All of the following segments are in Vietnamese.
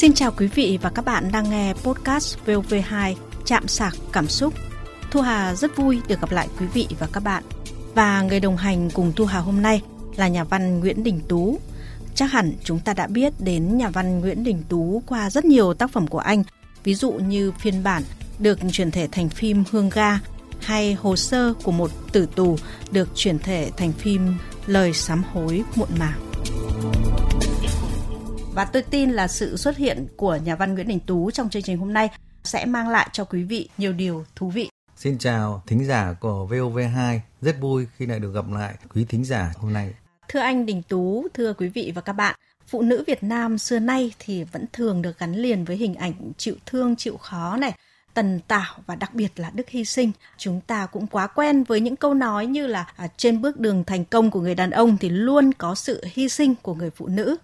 Xin chào quý vị và các bạn đang nghe podcast VOV2 Chạm sạc cảm xúc. Thu Hà rất vui được gặp lại quý vị và các bạn. Và người đồng hành cùng Thu Hà hôm nay là nhà văn Nguyễn Đình Tú. Chắc hẳn chúng ta đã biết đến nhà văn Nguyễn Đình Tú qua rất nhiều tác phẩm của anh, ví dụ như phiên bản được chuyển thể thành phim Hương Ga hay hồ sơ của một tử tù được chuyển thể thành phim Lời sám hối muộn màng. Và tôi tin là sự xuất hiện của nhà văn Nguyễn Đình Tú trong chương trình hôm nay sẽ mang lại cho quý vị nhiều điều thú vị. Xin chào thính giả của VOV2, rất vui khi lại được gặp lại quý thính giả hôm nay. Thưa anh Đình Tú, thưa quý vị và các bạn, phụ nữ Việt Nam xưa nay thì vẫn thường được gắn liền với hình ảnh chịu thương, chịu khó này, tần tảo và đặc biệt là đức hy sinh. Chúng ta cũng quá quen với những câu nói như là à, trên bước đường thành công của người đàn ông thì luôn có sự hy sinh của người phụ nữ.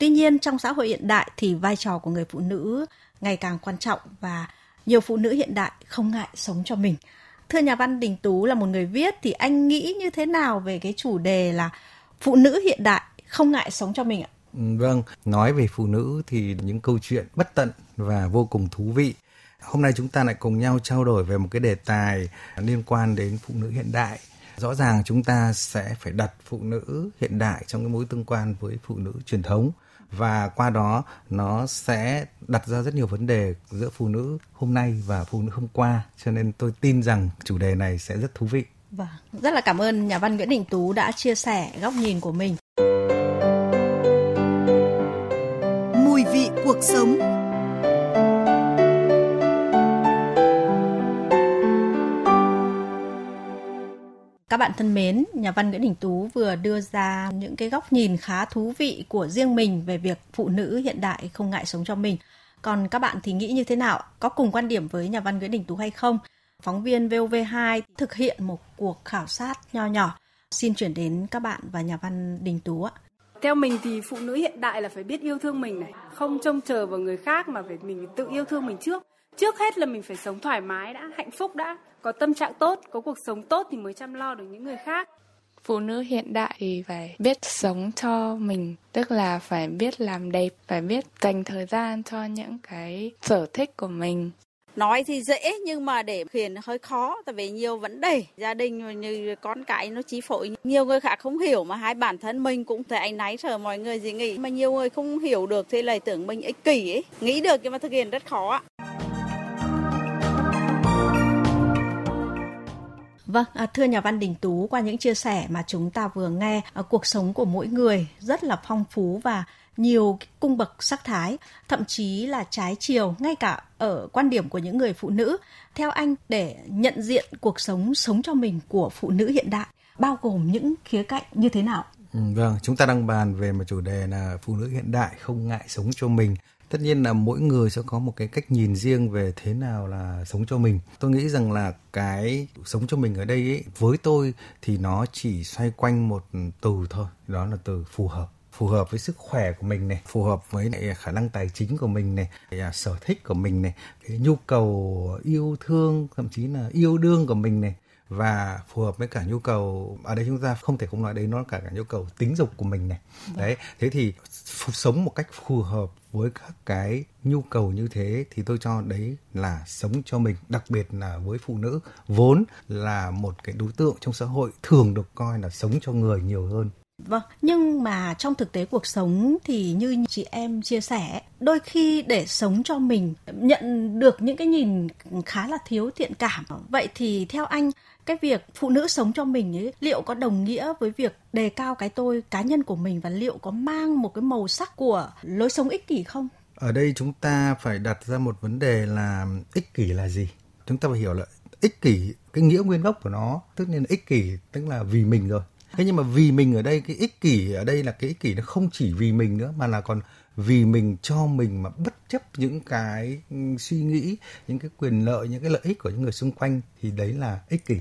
Tuy nhiên trong xã hội hiện đại thì vai trò của người phụ nữ ngày càng quan trọng và nhiều phụ nữ hiện đại không ngại sống cho mình. Thưa nhà văn Đình Tú là một người viết thì anh nghĩ như thế nào về cái chủ đề là phụ nữ hiện đại không ngại sống cho mình ạ? Ừ, vâng, nói về phụ nữ thì những câu chuyện bất tận và vô cùng thú vị. Hôm nay chúng ta lại cùng nhau trao đổi về một cái đề tài liên quan đến phụ nữ hiện đại. Rõ ràng chúng ta sẽ phải đặt phụ nữ hiện đại trong cái mối tương quan với phụ nữ truyền thống và qua đó nó sẽ đặt ra rất nhiều vấn đề giữa phụ nữ hôm nay và phụ nữ hôm qua cho nên tôi tin rằng chủ đề này sẽ rất thú vị. Vâng, rất là cảm ơn nhà văn Nguyễn Đình Tú đã chia sẻ góc nhìn của mình. Mùi vị cuộc sống bạn thân mến, nhà văn Nguyễn Đình Tú vừa đưa ra những cái góc nhìn khá thú vị của riêng mình về việc phụ nữ hiện đại không ngại sống cho mình. Còn các bạn thì nghĩ như thế nào? Có cùng quan điểm với nhà văn Nguyễn Đình Tú hay không? Phóng viên VOV2 thực hiện một cuộc khảo sát nho nhỏ. Xin chuyển đến các bạn và nhà văn Đình Tú ạ. Theo mình thì phụ nữ hiện đại là phải biết yêu thương mình này, không trông chờ vào người khác mà phải mình tự yêu thương mình trước. Trước hết là mình phải sống thoải mái đã, hạnh phúc đã, có tâm trạng tốt, có cuộc sống tốt thì mới chăm lo được những người khác. Phụ nữ hiện đại thì phải biết sống cho mình, tức là phải biết làm đẹp, phải biết dành thời gian cho những cái sở thích của mình. Nói thì dễ nhưng mà để khiển hơi khó tại vì nhiều vấn đề. Gia đình như con cái nó chi phối nhiều người khác không hiểu mà hai bản thân mình cũng thấy anh náy sợ mọi người gì nghĩ. Mà nhiều người không hiểu được thì lại tưởng mình ích kỷ ấy. Nghĩ được nhưng mà thực hiện rất khó Vâng, à, thưa nhà văn Đình Tú, qua những chia sẻ mà chúng ta vừa nghe, à, cuộc sống của mỗi người rất là phong phú và nhiều cung bậc sắc thái, thậm chí là trái chiều ngay cả ở quan điểm của những người phụ nữ. Theo anh để nhận diện cuộc sống sống cho mình của phụ nữ hiện đại bao gồm những khía cạnh như thế nào? Ừ, vâng, chúng ta đang bàn về một chủ đề là phụ nữ hiện đại không ngại sống cho mình tất nhiên là mỗi người sẽ có một cái cách nhìn riêng về thế nào là sống cho mình. Tôi nghĩ rằng là cái sống cho mình ở đây ấy, với tôi thì nó chỉ xoay quanh một từ thôi. Đó là từ phù hợp. Phù hợp với sức khỏe của mình này phù hợp với lại khả năng tài chính của mình này à, sở thích của mình này cái nhu cầu yêu thương thậm chí là yêu đương của mình này và phù hợp với cả nhu cầu ở đây chúng ta không thể không nói đấy nó cả cả nhu cầu tính dục của mình này. Vâng. đấy thế thì sống một cách phù hợp với các cái nhu cầu như thế thì tôi cho đấy là sống cho mình đặc biệt là với phụ nữ. Vốn là một cái đối tượng trong xã hội thường được coi là sống cho người nhiều hơn Vâng, nhưng mà trong thực tế cuộc sống thì như chị em chia sẻ, đôi khi để sống cho mình nhận được những cái nhìn khá là thiếu thiện cảm. Vậy thì theo anh, cái việc phụ nữ sống cho mình ấy liệu có đồng nghĩa với việc đề cao cái tôi cá nhân của mình và liệu có mang một cái màu sắc của lối sống ích kỷ không? Ở đây chúng ta phải đặt ra một vấn đề là ích kỷ là gì? Chúng ta phải hiểu là ích kỷ cái nghĩa nguyên gốc của nó tức là ích kỷ tức là vì mình rồi thế nhưng mà vì mình ở đây, cái ích kỷ ở đây là cái ích kỷ nó không chỉ vì mình nữa, mà là còn vì mình, cho mình mà bất chấp những cái suy nghĩ, những cái quyền lợi, những cái lợi ích của những người xung quanh, thì đấy là ích kỷ.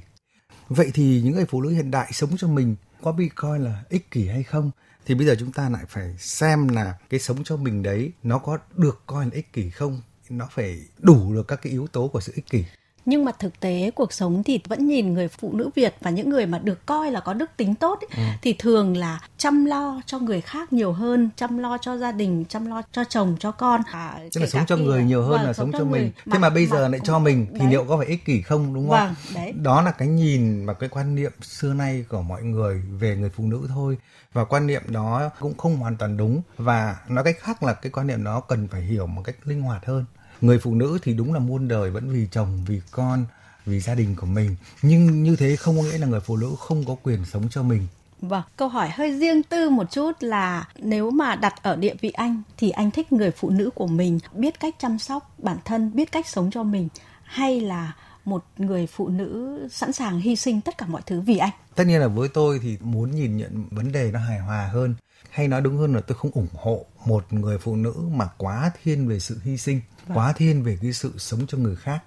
Vậy thì những người phụ nữ hiện đại sống cho mình có bị coi là ích kỷ hay không? Thì bây giờ chúng ta lại phải xem là cái sống cho mình đấy nó có được coi là ích kỷ không? Nó phải đủ được các cái yếu tố của sự ích kỷ nhưng mà thực tế cuộc sống thì vẫn nhìn người phụ nữ Việt và những người mà được coi là có đức tính tốt ấy, ừ. thì thường là chăm lo cho người khác nhiều hơn chăm lo cho gia đình chăm lo cho chồng cho con. À, tức là sống cho người nhiều hơn vâng, là sống cho mình. mà, thế mà bây giờ lại cho mình thì đấy. liệu có phải ích kỷ không đúng không? Vâng, đấy. đó là cái nhìn và cái quan niệm xưa nay của mọi người về người phụ nữ thôi. Và quan niệm đó cũng không hoàn toàn đúng. Và nói cách khác là cái quan niệm đó cần phải hiểu một cách linh hoạt hơn người phụ nữ thì đúng là muôn đời vẫn vì chồng vì con vì gia đình của mình nhưng như thế không có nghĩa là người phụ nữ không có quyền sống cho mình Vâng, câu hỏi hơi riêng tư một chút là nếu mà đặt ở địa vị anh thì anh thích người phụ nữ của mình biết cách chăm sóc bản thân, biết cách sống cho mình hay là một người phụ nữ sẵn sàng hy sinh tất cả mọi thứ vì anh? Tất nhiên là với tôi thì muốn nhìn nhận vấn đề nó hài hòa hơn hay nói đúng hơn là tôi không ủng hộ một người phụ nữ mà quá thiên về sự hy sinh, vâng. quá thiên về cái sự sống cho người khác.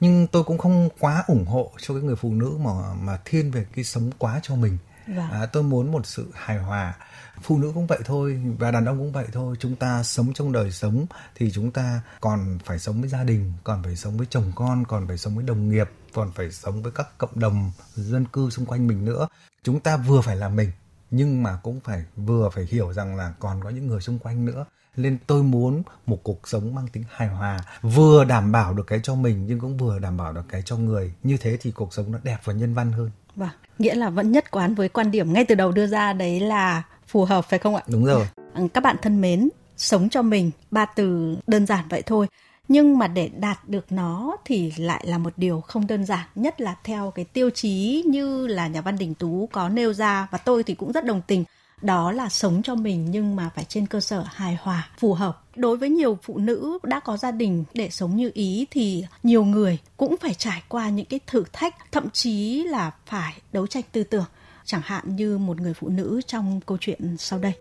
Nhưng tôi cũng không quá ủng hộ cho cái người phụ nữ mà mà thiên về cái sống quá cho mình. Vâng. À, tôi muốn một sự hài hòa. Phụ nữ cũng vậy thôi và đàn ông cũng vậy thôi. Chúng ta sống trong đời sống thì chúng ta còn phải sống với gia đình còn phải sống với chồng con còn phải sống với đồng nghiệp còn phải sống với các cộng đồng dân cư xung quanh mình nữa. Chúng ta vừa phải là mình nhưng mà cũng phải vừa phải hiểu rằng là còn có những người xung quanh nữa nên tôi muốn một cuộc sống mang tính hài hòa vừa đảm bảo được cái cho mình nhưng cũng vừa đảm bảo được cái cho người như thế thì cuộc sống nó đẹp và nhân văn hơn Vâng, nghĩa là vẫn nhất quán với quan điểm ngay từ đầu đưa ra đấy là phù hợp phải không ạ? Đúng rồi. Các bạn thân mến, sống cho mình ba từ đơn giản vậy thôi nhưng mà để đạt được nó thì lại là một điều không đơn giản, nhất là theo cái tiêu chí như là nhà văn đình tú có nêu ra và tôi thì cũng rất đồng tình. Đó là sống cho mình nhưng mà phải trên cơ sở hài hòa, phù hợp. Đối với nhiều phụ nữ đã có gia đình để sống như ý thì nhiều người cũng phải trải qua những cái thử thách, thậm chí là phải đấu tranh tư tưởng, chẳng hạn như một người phụ nữ trong câu chuyện sau đây.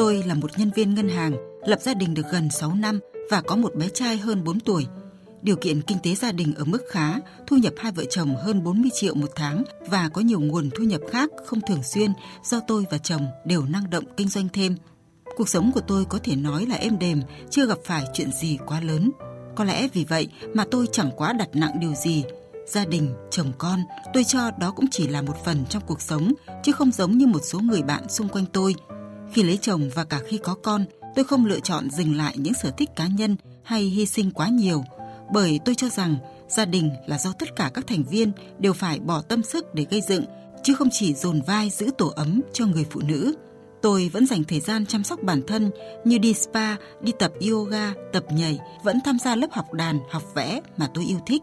Tôi là một nhân viên ngân hàng, lập gia đình được gần 6 năm và có một bé trai hơn 4 tuổi. Điều kiện kinh tế gia đình ở mức khá, thu nhập hai vợ chồng hơn 40 triệu một tháng và có nhiều nguồn thu nhập khác không thường xuyên do tôi và chồng đều năng động kinh doanh thêm. Cuộc sống của tôi có thể nói là êm đềm, chưa gặp phải chuyện gì quá lớn. Có lẽ vì vậy mà tôi chẳng quá đặt nặng điều gì. Gia đình, chồng con, tôi cho đó cũng chỉ là một phần trong cuộc sống, chứ không giống như một số người bạn xung quanh tôi. Khi lấy chồng và cả khi có con, tôi không lựa chọn dừng lại những sở thích cá nhân hay hy sinh quá nhiều – bởi tôi cho rằng gia đình là do tất cả các thành viên đều phải bỏ tâm sức để gây dựng, chứ không chỉ dồn vai giữ tổ ấm cho người phụ nữ. Tôi vẫn dành thời gian chăm sóc bản thân như đi spa, đi tập yoga, tập nhảy, vẫn tham gia lớp học đàn, học vẽ mà tôi yêu thích.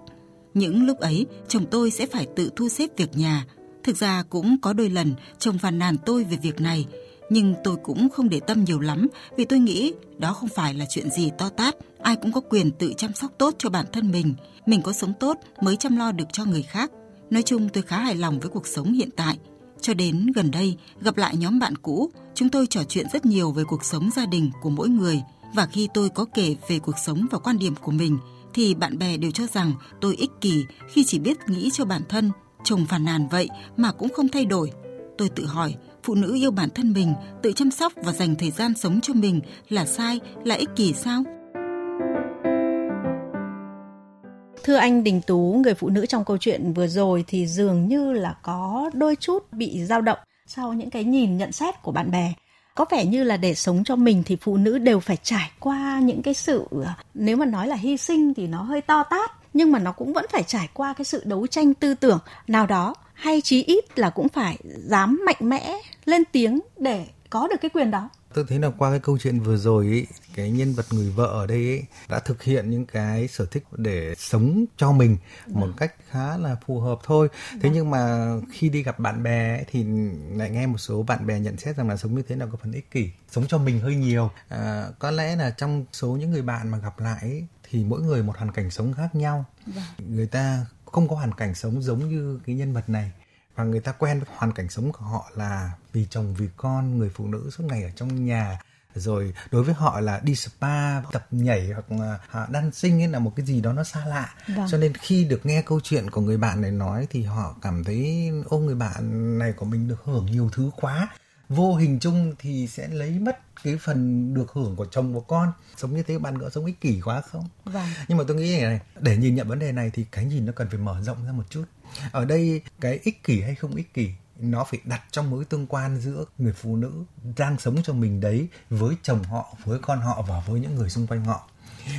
Những lúc ấy, chồng tôi sẽ phải tự thu xếp việc nhà. Thực ra cũng có đôi lần chồng phàn nàn tôi về việc này, nhưng tôi cũng không để tâm nhiều lắm vì tôi nghĩ đó không phải là chuyện gì to tát. Ai cũng có quyền tự chăm sóc tốt cho bản thân mình. Mình có sống tốt mới chăm lo được cho người khác. Nói chung tôi khá hài lòng với cuộc sống hiện tại. Cho đến gần đây, gặp lại nhóm bạn cũ, chúng tôi trò chuyện rất nhiều về cuộc sống gia đình của mỗi người. Và khi tôi có kể về cuộc sống và quan điểm của mình, thì bạn bè đều cho rằng tôi ích kỷ khi chỉ biết nghĩ cho bản thân. Chồng phàn nàn vậy mà cũng không thay đổi. Tôi tự hỏi, phụ nữ yêu bản thân mình, tự chăm sóc và dành thời gian sống cho mình là sai, là ích kỷ sao? Thưa anh Đình Tú, người phụ nữ trong câu chuyện vừa rồi thì dường như là có đôi chút bị dao động sau những cái nhìn nhận xét của bạn bè. Có vẻ như là để sống cho mình thì phụ nữ đều phải trải qua những cái sự nếu mà nói là hy sinh thì nó hơi to tát nhưng mà nó cũng vẫn phải trải qua cái sự đấu tranh tư tưởng nào đó hay chí ít là cũng phải dám mạnh mẽ lên tiếng để có được cái quyền đó tôi thấy là qua cái câu chuyện vừa rồi ấy, cái nhân vật người vợ ở đây ấy, đã thực hiện những cái sở thích để sống cho mình một vâng. cách khá là phù hợp thôi thế vâng. nhưng mà khi đi gặp bạn bè ấy, thì lại nghe một số bạn bè nhận xét rằng là sống như thế nào có phần ích kỷ sống cho mình hơi nhiều à, có lẽ là trong số những người bạn mà gặp lại ấy, thì mỗi người một hoàn cảnh sống khác nhau vâng. người ta không có hoàn cảnh sống giống như cái nhân vật này. Và người ta quen với hoàn cảnh sống của họ là vì chồng vì con người phụ nữ suốt ngày ở trong nhà. Rồi đối với họ là đi spa tập nhảy hoặc là đan sinh ấy là một cái gì đó nó xa lạ. Vâng. cho nên khi được nghe câu chuyện của người bạn này nói thì họ cảm thấy ô người bạn này của mình được hưởng nhiều thứ quá vô hình chung thì sẽ lấy mất cái phần được hưởng của chồng và con. Sống như thế bạn có sống ích kỷ quá không? Vâng. nhưng mà tôi nghĩ này để nhìn nhận vấn đề này thì cái nhìn nó cần phải mở rộng ra một chút. Ở đây cái ích kỷ hay không ích kỷ nó phải đặt trong mối tương quan giữa người phụ nữ đang sống cho mình đấy với chồng họ với con họ và với những người xung quanh họ.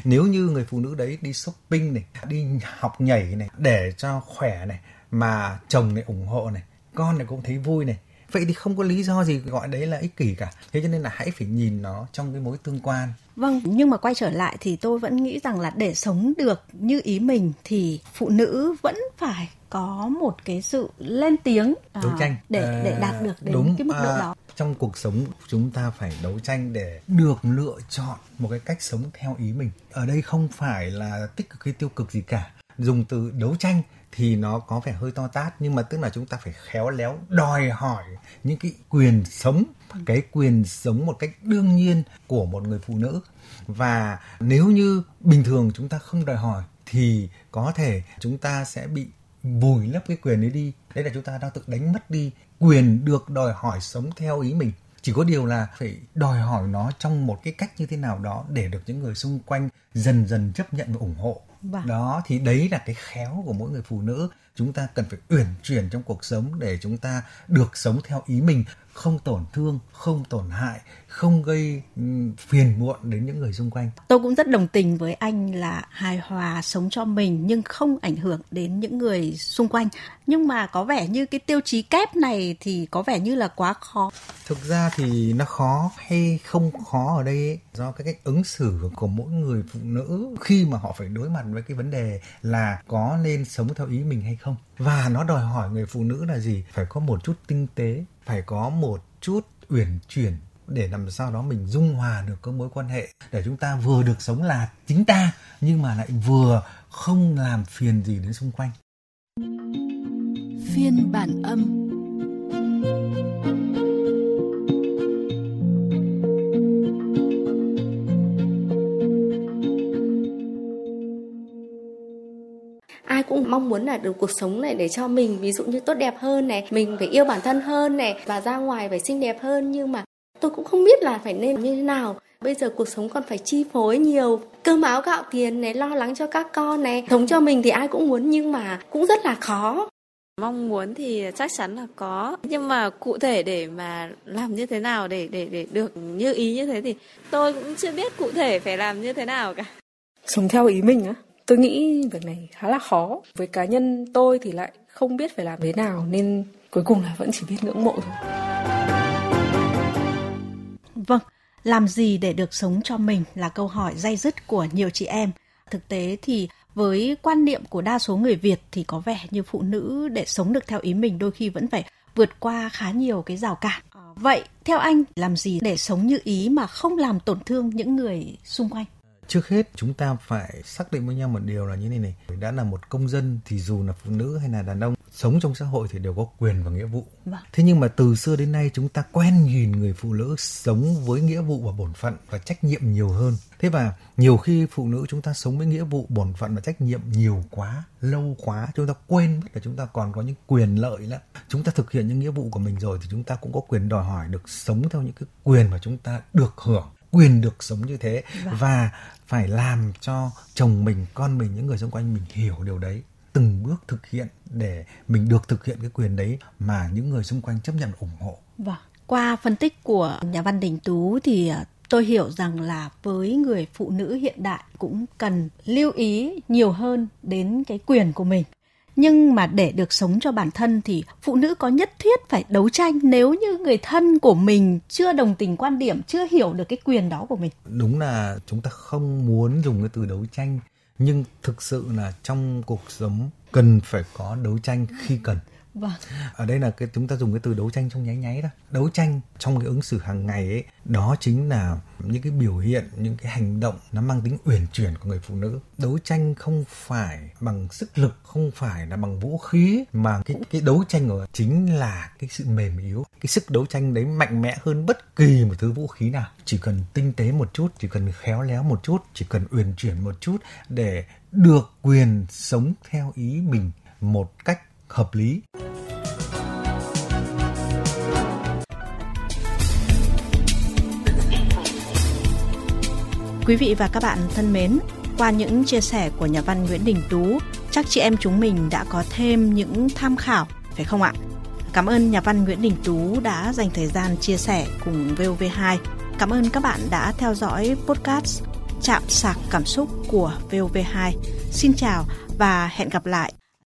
Nếu như người phụ nữ đấy đi shopping này đi học nhảy này để cho khỏe này mà chồng này ủng hộ này con này cũng thấy vui này vậy thì không có lý do gì gọi đấy là ích kỷ cả thế cho nên là hãy phải nhìn nó trong cái mối tương quan Vâng, nhưng mà quay trở lại thì tôi vẫn nghĩ rằng là để sống được như ý mình thì phụ nữ vẫn phải có một cái sự lên tiếng à, đấu tranh để để đạt được đến đúng, cái mức độ à, đó. Trong cuộc sống chúng ta phải đấu tranh để được lựa chọn một cái cách sống theo ý mình. Ở đây không phải là tích cực hay tiêu cực gì cả. Dùng từ đấu tranh thì nó có vẻ hơi to tát, nhưng mà tức là chúng ta phải khéo léo đòi hỏi những cái quyền sống, cái quyền sống một cách đương nhiên của một người phụ nữ. Và nếu như bình thường chúng ta không đòi hỏi thì có thể chúng ta sẽ bị vùi lấp cái quyền ấy đi. Đấy là chúng ta đang tự đánh mất đi quyền được đòi hỏi sống theo ý mình chỉ có điều là phải đòi hỏi nó trong một cái cách như thế nào đó để được những người xung quanh dần dần chấp nhận và ủng hộ. Vâng. đó thì đấy là cái khéo của mỗi người phụ nữ. Chúng ta cần phải uyển chuyển trong cuộc sống để chúng ta được sống theo ý mình không tổn thương không tổn hại không gây phiền muộn đến những người xung quanh. Tôi cũng rất đồng tình với anh là hài hòa sống cho mình nhưng không ảnh hưởng đến những người xung quanh. Nhưng mà có vẻ như cái tiêu chí kép này thì có vẻ như là quá khó. Thực ra thì nó khó hay không khó ở đây ấy, do cái cách ứng xử của mỗi người phụ nữ khi mà họ phải đối mặt với cái vấn đề là có nên sống theo ý mình hay không. Và nó đòi hỏi người phụ nữ là gì? Phải có một chút tinh tế phải có một chút uyển chuyển để làm sao đó mình dung hòa được các mối quan hệ, để chúng ta vừa được sống là chính ta, nhưng mà lại vừa không làm phiền gì đến xung quanh. Phiên bản âm. Cũng mong muốn là được cuộc sống này để cho mình ví dụ như tốt đẹp hơn này mình phải yêu bản thân hơn này và ra ngoài phải xinh đẹp hơn. Nhưng mà tôi cũng không biết là phải nên như thế nào. Bây giờ cuộc sống còn phải chi phối nhiều cơm áo gạo tiền này lo lắng cho các con này sống cho mình thì ai cũng muốn nhưng mà cũng rất là khó. Mong muốn thì chắc chắn là có. Nhưng mà cụ thể để mà làm như thế nào để để để được như ý như thế thì tôi cũng chưa biết cụ thể phải làm như thế nào cả. Sống theo ý mình á tôi nghĩ việc này khá là khó. Với cá nhân tôi thì lại không biết phải làm thế nào, nên cuối cùng là vẫn chỉ biết ngưỡng mộ thôi. Vâng làm gì để được sống cho mình là câu hỏi dây dứt của nhiều chị em. Thực tế thì với quan niệm của đa số người việt thì có vẻ như phụ nữ để sống được theo ý mình đôi khi vẫn phải vượt qua khá nhiều cái rào cản. Ờ, vậy theo anh, làm gì để sống như ý mà không làm tổn thương những người xung quanh? Trước hết chúng ta phải xác định với nhau một điều là như này này. Đã là một công dân thì dù là phụ nữ hay là đàn ông sống trong xã hội thì đều có quyền và nghĩa vụ. Vâng. thế nhưng mà từ xưa đến nay chúng ta quen nhìn người phụ nữ sống với nghĩa vụ và bổn phận và trách nhiệm nhiều hơn. Thế và nhiều khi phụ nữ chúng ta sống với nghĩa vụ bổn phận và trách nhiệm nhiều quá lâu quá chúng ta quên mất là chúng ta còn có những quyền lợi lắm. Chúng ta thực hiện những nghĩa vụ của mình rồi thì chúng ta cũng có quyền đòi hỏi được sống theo những cái quyền mà chúng ta được hưởng quyền được sống như thế vâng. và phải làm cho chồng mình con mình những người xung quanh mình hiểu điều đấy từng bước thực hiện để mình được thực hiện cái quyền đấy mà những người xung quanh chấp nhận ủng hộ. Vâng. Qua phân tích của nhà văn Đình Tú thì à, tôi hiểu rằng là với người phụ nữ hiện đại cũng cần lưu ý nhiều hơn đến cái quyền của mình nhưng mà để được sống cho bản thân thì phụ nữ có nhất thiết phải đấu tranh nếu như người thân của mình chưa đồng tình quan điểm, chưa hiểu được cái quyền đó của mình. Đúng là chúng ta không muốn dùng cái từ đấu tranh, nhưng thực sự là trong cuộc sống cần phải có đấu tranh khi cần. Vâng. Ở đây là cái chúng ta dùng cái từ đấu tranh trong nháy nháy đó. Đấu tranh trong cái ứng xử hàng ngày ấy, đó chính là những cái biểu hiện, những cái hành động nó mang tính uyển chuyển của người phụ nữ. Đấu tranh không phải bằng sức lực, không phải là bằng vũ khí mà cái cái đấu tranh của chính là cái sự mềm yếu. Cái sức đấu tranh đấy mạnh mẽ hơn bất kỳ một thứ vũ khí nào. Chỉ cần tinh tế một chút, chỉ cần khéo léo một chút, chỉ cần uyển chuyển một chút để được quyền sống theo ý mình một cách hợp lý. Quý vị và các bạn thân mến, qua những chia sẻ của nhà văn Nguyễn Đình Tú, chắc chị em chúng mình đã có thêm những tham khảo, phải không ạ? Cảm ơn nhà văn Nguyễn Đình Tú đã dành thời gian chia sẻ cùng VOV2. Cảm ơn các bạn đã theo dõi podcast Chạm sạc cảm xúc của VOV2. Xin chào và hẹn gặp lại